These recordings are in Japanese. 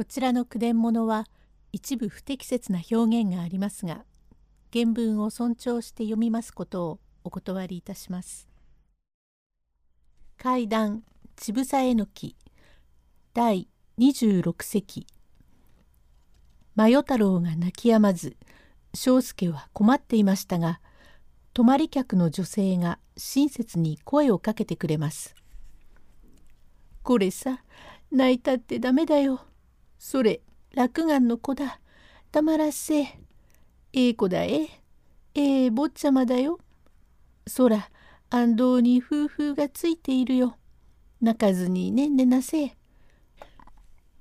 こちらの句伝物は一部不適切な表現がありますが原文を尊重して読みますことをお断りいたします。階段ちぶさえのき第26席マヨ太郎が泣き止まず庄助は困っていましたが泊まり客の女性が親切に声をかけてくれます。これさ泣いたってダメだよ。それ落雁の子だ。黙らせ。ええ子だえ。ええ坊ちゃまだよ。そら安藤に夫婦がついているよ。泣かずにねんねなせ。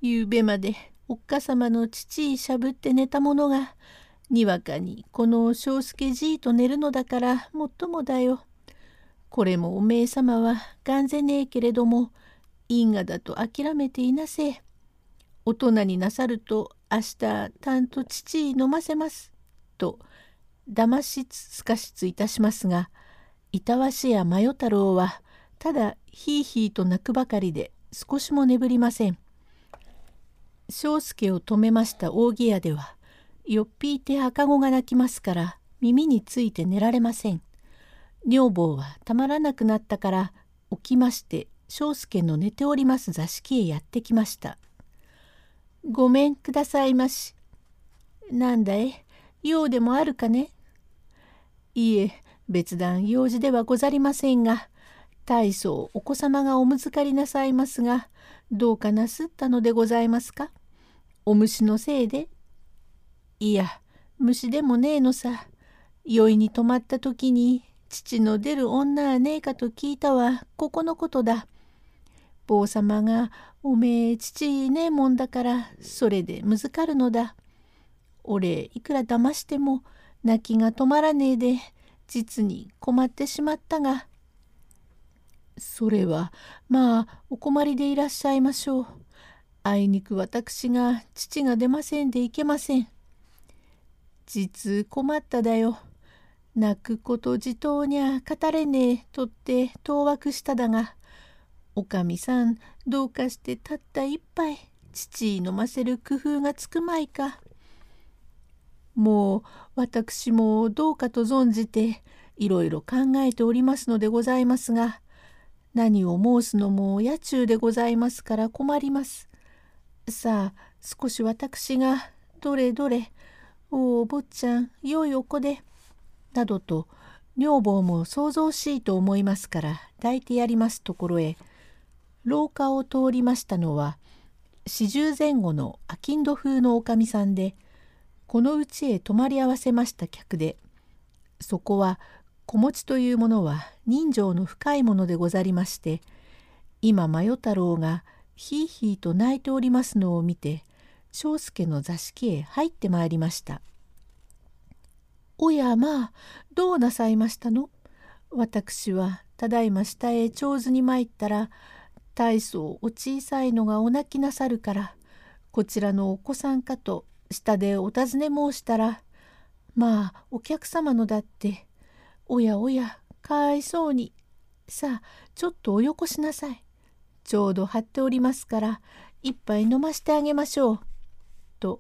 ゆうべまでおっかさまの父しゃぶって寝たものがにわかにこの庄助じいと寝るのだからもっともだよ。これもおめえ様はがんぜねえけれども因果だと諦めていなせ。大人になさると明日たんと父飲ませます。と騙しつかしついたしますが板橋やマヨ太郎はただひいひいと泣くばかりで少しも眠りません。庄助を止めました扇屋ではよっぴいて赤子が泣きますから耳について寝られません。女房はたまらなくなったから起きまして庄助の寝ております座敷へやってきました。ごめんくださいまし。なんだい？用でもあるかね？いえ別段用事ではござりませんが大層お子様がおむずかりなさいますがどうかなすったのでございますか？お虫のせいで。いや虫でもねえのさ。酔いに泊まった時に父の出る女はねえかと聞いたわ。ここのことだ。坊様がおめえ父いねえもんだからそれでむずかるのだ。俺いくら騙しても泣きが止まらねえで実に困ってしまったが。それはまあお困りでいらっしゃいましょう。あいにく私が父が出ませんでいけません。実困っただよ。泣くこと自頭にゃ語れねえとって当惑しただがおかみさんどうかしてたった一杯父飲ませる工夫がつくまいか。もう私もどうかと存じていろいろ考えておりますのでございますが何を申すのも野中でございますから困ります。さあ少し私がどれどれおお坊ちゃんよいお子でなどと女房も想像しいと思いますから抱いてやりますところへ廊下を通りましたのは四十前後の商人風のおかみさんでこのうちへ泊まり合わせました客でそこは子持ちというものは人情の深いものでござりまして今マヨ太郎がひいひいと泣いておりますのを見て庄助の座敷へ入ってまいりました。おやまあどうなさいましたの？私はただいま下へ長図に参ったら大層お小さいのがお泣きなさるからこちらのお子さんかと下でお尋ね申したらまあお客様のだっておやおやかわいそうにさあちょっとおよこしなさい。ちょうど張っておりますから一杯飲ましてあげましょう」と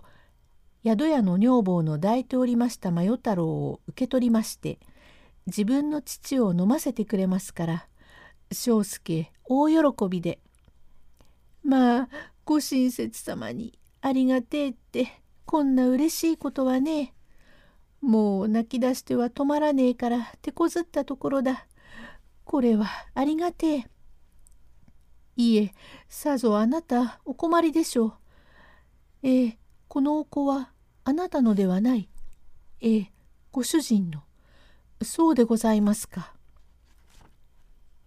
宿屋の女房の抱いておりましたマヨ太郎を受け取りまして自分の父を飲ませてくれますから庄助大喜びで「まあご親切様にありがてえってこんなうれしいことはね。もう泣き出しては止まらねえから手こずったところだ。これはありがてえ。いえさぞあなたお困りでしょう。ええこのお子はあなたのではない。ええ、ご主人の。そうでございますか。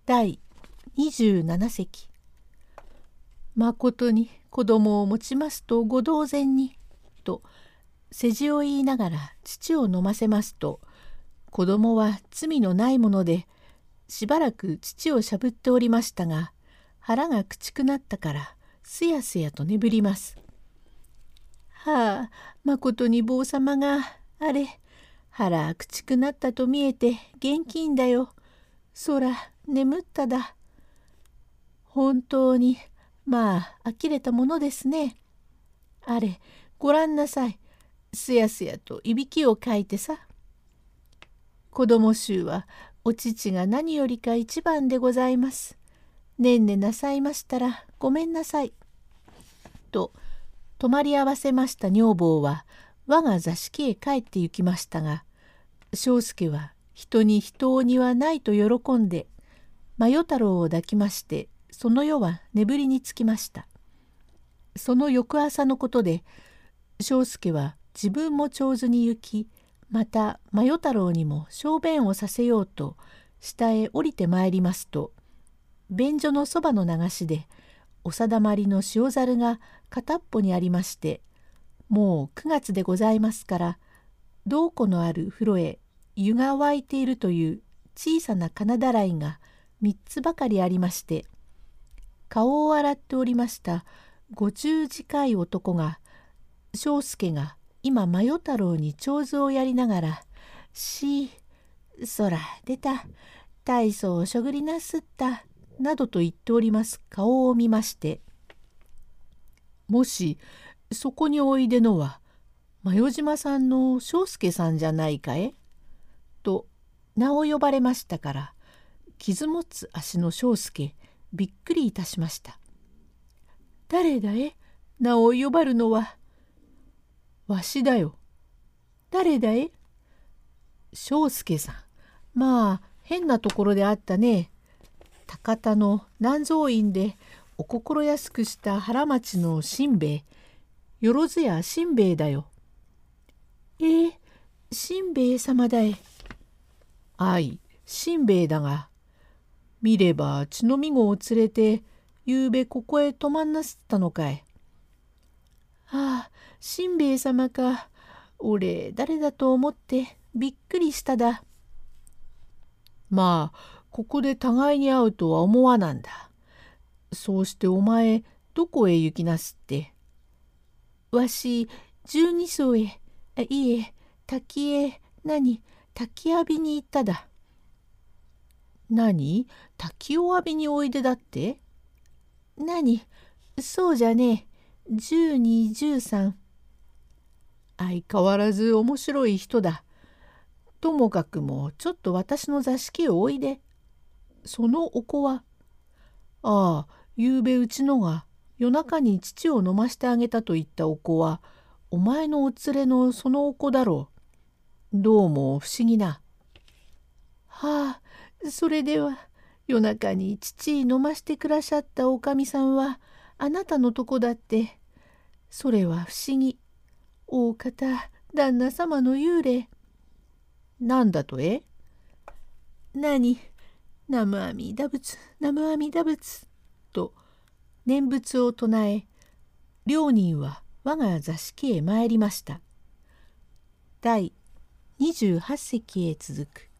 第27席。まことに子供を持ちますとご同然に、と世辞を言いながら父を飲ませますと、子供は罪のないもので、しばらく父をしゃぶっておりましたが、腹がくちくなったから、すやすやと眠ります。はあまことに坊様があれ腹くちくなったと見えて現金だよ。そら眠っただ。本当にまあ呆れたものですね。あれごらんなさいすやすやといびきをかいてさ。子供衆はお父が何よりか一番でございます。ねんねなさいましたらごめんなさい。と泊まり合わせました女房は我が座敷へ帰って行きましたが庄助は人に人をにはないと喜んで真代太郎を抱きましてその夜は眠りにつきました。その翌朝のことで庄助は自分も長図に行きまた真代太郎にも小便をさせようと下へ降りてまいりますと便所のそばの流しでお定まりの塩ざるが片っぽにありましてもう9月でございますから銅庫のある風呂へ湯が沸いているという小さな金だらいが3つばかりありまして顔を洗っておりました五十近い男が庄助が今真代太郎に長図をやりながら「しそら出た大層をしょぐりなすった」などと言っております顔を見まして「もしそこにおいでのは真代島さんの庄助さんじゃないかえ?」と名を呼ばれましたから傷持つ足の庄助びっくりいたしました。誰だえ？名を呼ばるのは？わしだよ。誰だえ？庄助さん。まあ変なところであったね。高田の南蔵院でお心安くした原町のしんべヱよろずやしんべヱだよ。えー、しんべヱ様だえ。あいしんべヱだが見れば血のみ子を連れてゆうべここへ泊まんなすったのかい。ああしんべヱ様か俺誰だと思ってびっくりしただ。まあここで互いに会うとは思わなんだ。そうしてお前どこへ行きなすって。わし十二層へあいえ滝へ何滝浴びに行っただ。何？滝を浴びにおいでだって？何？そうじゃねえ十二十三相変わらず面白い人だ。ともかくもちょっと私の座敷へおいで。そのお子は？ああゆうべうちのが夜中に父を飲ましてあげたと言ったお子はお前のお連れのそのお子だろう。どうも不思議な。はあそれでは夜中に父飲ましてくらしゃったおかみさんはあなたのとこだってそれは不思議。大方旦那様の幽霊。なんだとえ？何？南無阿弥陀仏南無阿弥陀仏と念仏を唱え両人は我が座敷へ参りました。第28席へ続く